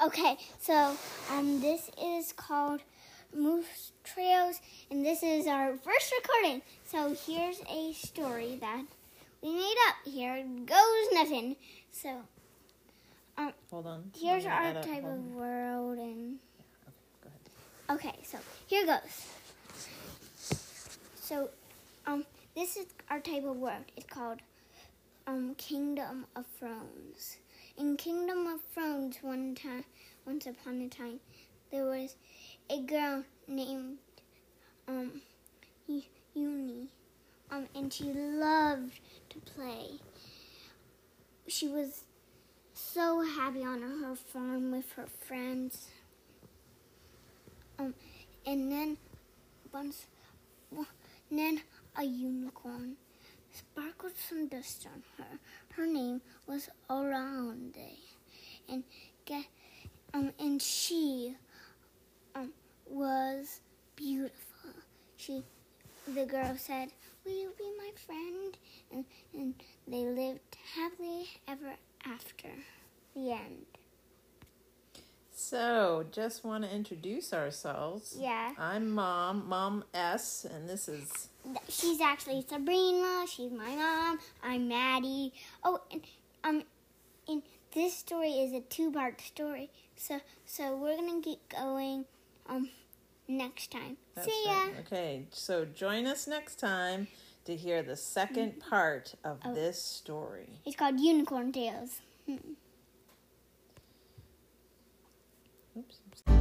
Okay, so um, this is called Moose Trails, and this is our first recording. So here's a story that we made up. Here goes nothing. So um, Hold on. here's our type of world, and Go ahead. okay, so here goes. So um, this is our type of world. It's called um, Kingdom of Thrones. In Kingdom of Thrones, one time, once upon a time, there was a girl named um, Uni, um, and she loved to play. She was so happy on her farm with her friends. Um, and then once, then a unicorn sparkled some dust on her. Her name was Orande, and um and she um was beautiful. She the girl said, "Will you be my friend?" And and they lived happily ever after. The end. So, just want to introduce ourselves. Yeah. I'm Mom, Mom S, and this is She's actually Sabrina. She's my mom. I'm Maddie. Oh, and um, and this story is a two-part story. So, so we're gonna keep going. Um, next time. that's See ya. right. Okay, so join us next time to hear the second part of Oh. this story. It's called Unicorn Tales. Oops.